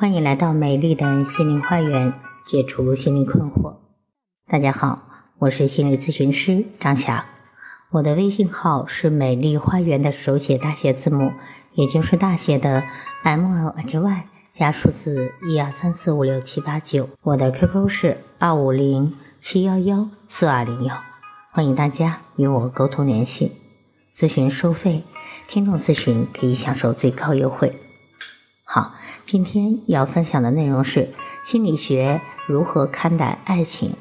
欢迎来到美丽的心灵花园，解除心灵困惑。大家好，我是心理咨询师张霞，我的微信号是美丽花园的手写大写字母，也就是大写的 M L H Y 加数字一二三四五六七八九。我的 QQ 是二五零七幺幺四二零幺，欢迎大家与我沟通联系。咨询收费，听众咨询可以享受最高优惠。今天要分享的内容是心理学如何看待爱情。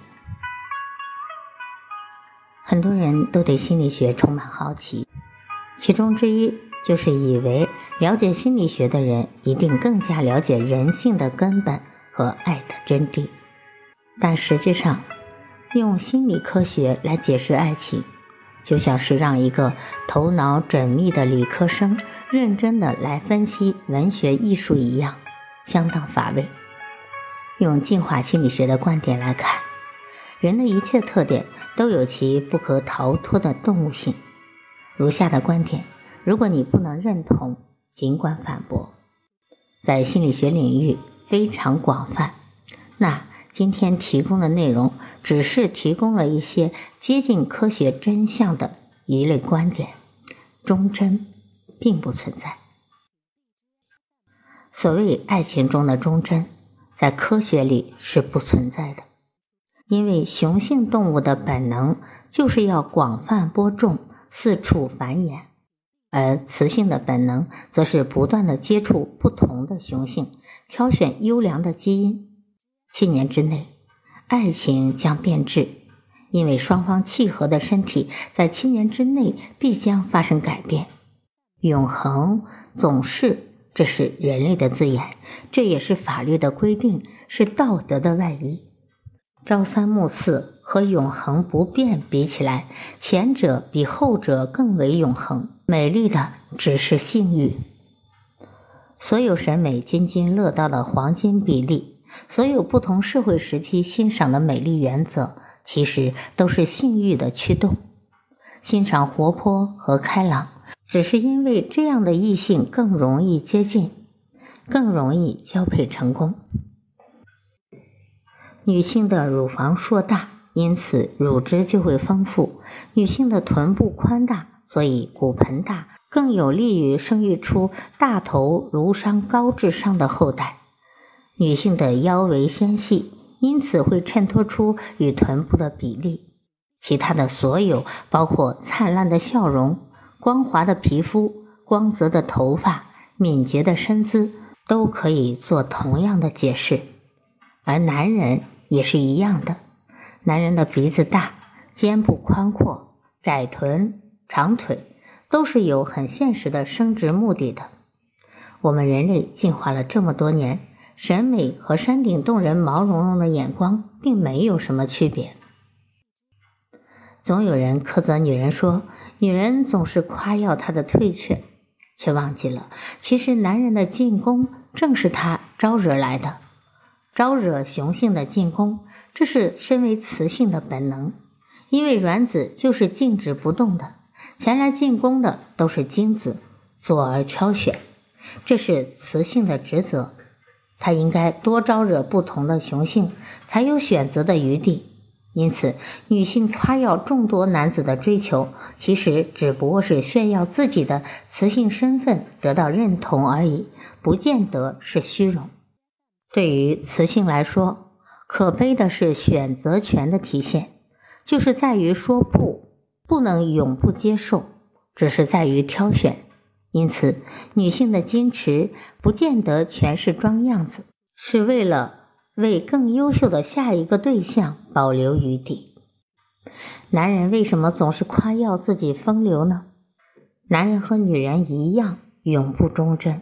很多人都对心理学充满好奇，其中之一就是以为了解心理学的人一定更加了解人性的根本和爱的真谛。但实际上，用心理科学来解释爱情，就像是让一个头脑缜密的理科生。认真的来分析文学艺术一样，相当乏味。用进化心理学的观点来看，人的一切特点都有其不可逃脱的动物性。如下的观点，如果你不能认同，尽管反驳。在心理学领域非常广泛。那今天提供的内容，只是提供了一些接近科学真相的一类观点，忠贞。并不存在。所谓爱情中的忠贞，在科学里是不存在的，因为雄性动物的本能就是要广泛播种、四处繁衍，而雌性的本能则是不断的接触不同的雄性，挑选优良的基因。七年之内，爱情将变质，因为双方契合的身体在七年之内必将发生改变。永恒总是，这是人类的字眼，这也是法律的规定，是道德的外衣。朝三暮四和永恒不变比起来，前者比后者更为永恒。美丽的只是性欲。所有审美津津乐道的黄金比例，所有不同社会时期欣赏的美丽原则，其实都是性欲的驱动。欣赏活泼和开朗。只是因为这样的异性更容易接近，更容易交配成功。女性的乳房硕大，因此乳汁就会丰富；女性的臀部宽大，所以骨盆大，更有利于生育出大头颅上高智商的后代。女性的腰围纤细，因此会衬托出与臀部的比例。其他的所有，包括灿烂的笑容。光滑的皮肤、光泽的头发、敏捷的身姿，都可以做同样的解释。而男人也是一样的，男人的鼻子大、肩部宽阔、窄臀、长腿，都是有很现实的生殖目的的。我们人类进化了这么多年，审美和山顶洞人毛茸茸的眼光并没有什么区别。总有人苛责女人说。女人总是夸耀她的退却，却忘记了，其实男人的进攻正是他招惹来的，招惹雄性的进攻，这是身为雌性的本能。因为卵子就是静止不动的，前来进攻的都是精子，左而挑选，这是雌性的职责。他应该多招惹不同的雄性，才有选择的余地。因此，女性夸耀众多男子的追求，其实只不过是炫耀自己的雌性身份得到认同而已，不见得是虚荣。对于雌性来说，可悲的是选择权的体现，就是在于说不，不能永不接受，只是在于挑选。因此，女性的矜持不见得全是装样子，是为了。为更优秀的下一个对象保留余地。男人为什么总是夸耀自己风流呢？男人和女人一样，永不忠贞。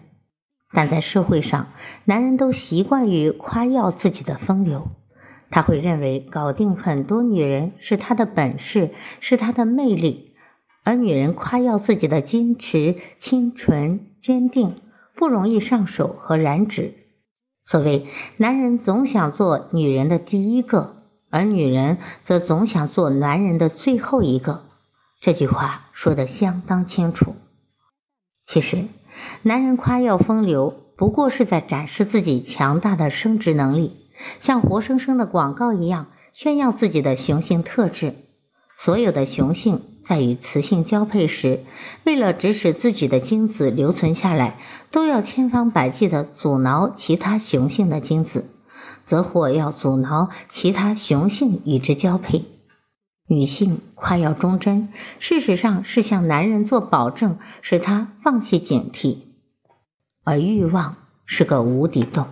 但在社会上，男人都习惯于夸耀自己的风流，他会认为搞定很多女人是他的本事，是他的魅力；而女人夸耀自己的矜持、清纯、坚定，不容易上手和染指。所谓男人总想做女人的第一个，而女人则总想做男人的最后一个。这句话说的相当清楚。其实，男人夸耀风流，不过是在展示自己强大的生殖能力，像活生生的广告一样炫耀自己的雄性特质。所有的雄性在与雌性交配时，为了指使自己的精子留存下来，都要千方百计地阻挠其他雄性的精子，则或要阻挠其他雄性与之交配。女性夸耀忠贞，事实上是向男人做保证，使他放弃警惕。而欲望是个无底洞，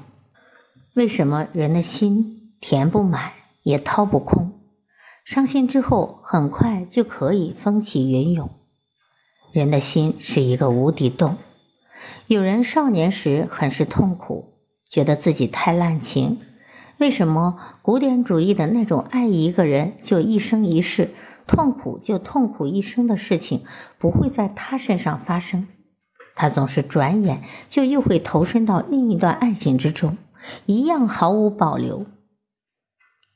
为什么人的心填不满也掏不空？伤心之后，很快就可以风起云涌。人的心是一个无底洞。有人少年时很是痛苦，觉得自己太滥情。为什么古典主义的那种爱一个人就一生一世，痛苦就痛苦一生的事情不会在他身上发生？他总是转眼就又会投身到另一段爱情之中，一样毫无保留。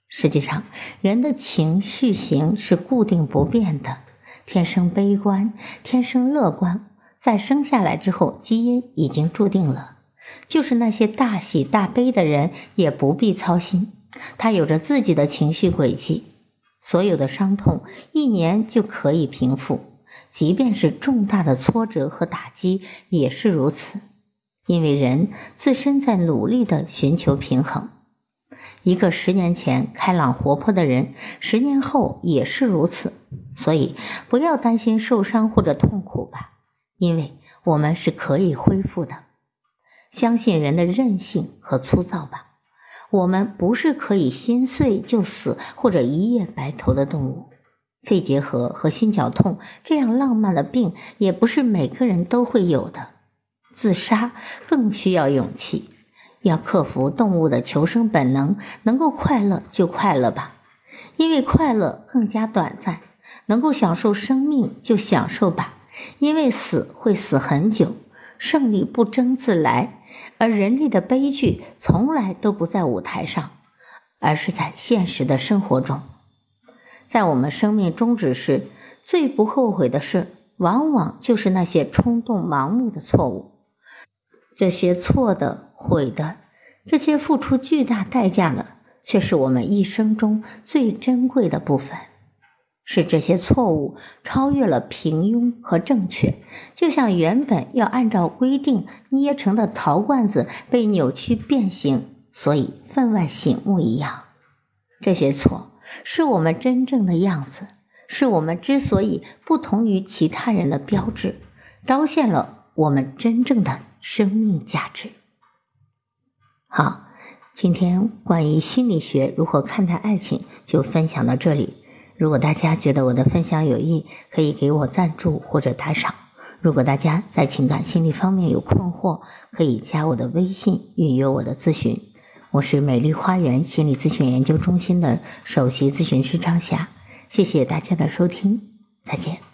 实际上，人的情绪型是固定不变的，天生悲观，天生乐观，在生下来之后，基因已经注定了。就是那些大喜大悲的人，也不必操心，他有着自己的情绪轨迹。所有的伤痛，一年就可以平复，即便是重大的挫折和打击，也是如此。因为人自身在努力的寻求平衡。一个十年前开朗活泼的人，十年后也是如此。所以不要担心受伤或者痛苦吧，因为我们是可以恢复的。相信人的韧性和粗糙吧。我们不是可以心碎就死或者一夜白头的动物。肺结核和心绞痛这样浪漫的病，也不是每个人都会有的。自杀更需要勇气。要克服动物的求生本能，能够快乐就快乐吧，因为快乐更加短暂；能够享受生命就享受吧，因为死会死很久。胜利不争自来，而人类的悲剧从来都不在舞台上，而是在现实的生活中。在我们生命终止时，最不后悔的事，往往就是那些冲动、盲目的错误。这些错的、毁的，这些付出巨大代价的，却是我们一生中最珍贵的部分。是这些错误超越了平庸和正确，就像原本要按照规定捏成的陶罐子被扭曲变形，所以分外醒目一样。这些错是我们真正的样子，是我们之所以不同于其他人的标志，彰显了我们真正的。生命价值。好，今天关于心理学如何看待爱情就分享到这里。如果大家觉得我的分享有益，可以给我赞助或者打赏。如果大家在情感心理方面有困惑，可以加我的微信预约我的咨询。我是美丽花园心理咨询研究中心的首席咨询师张霞。谢谢大家的收听，再见。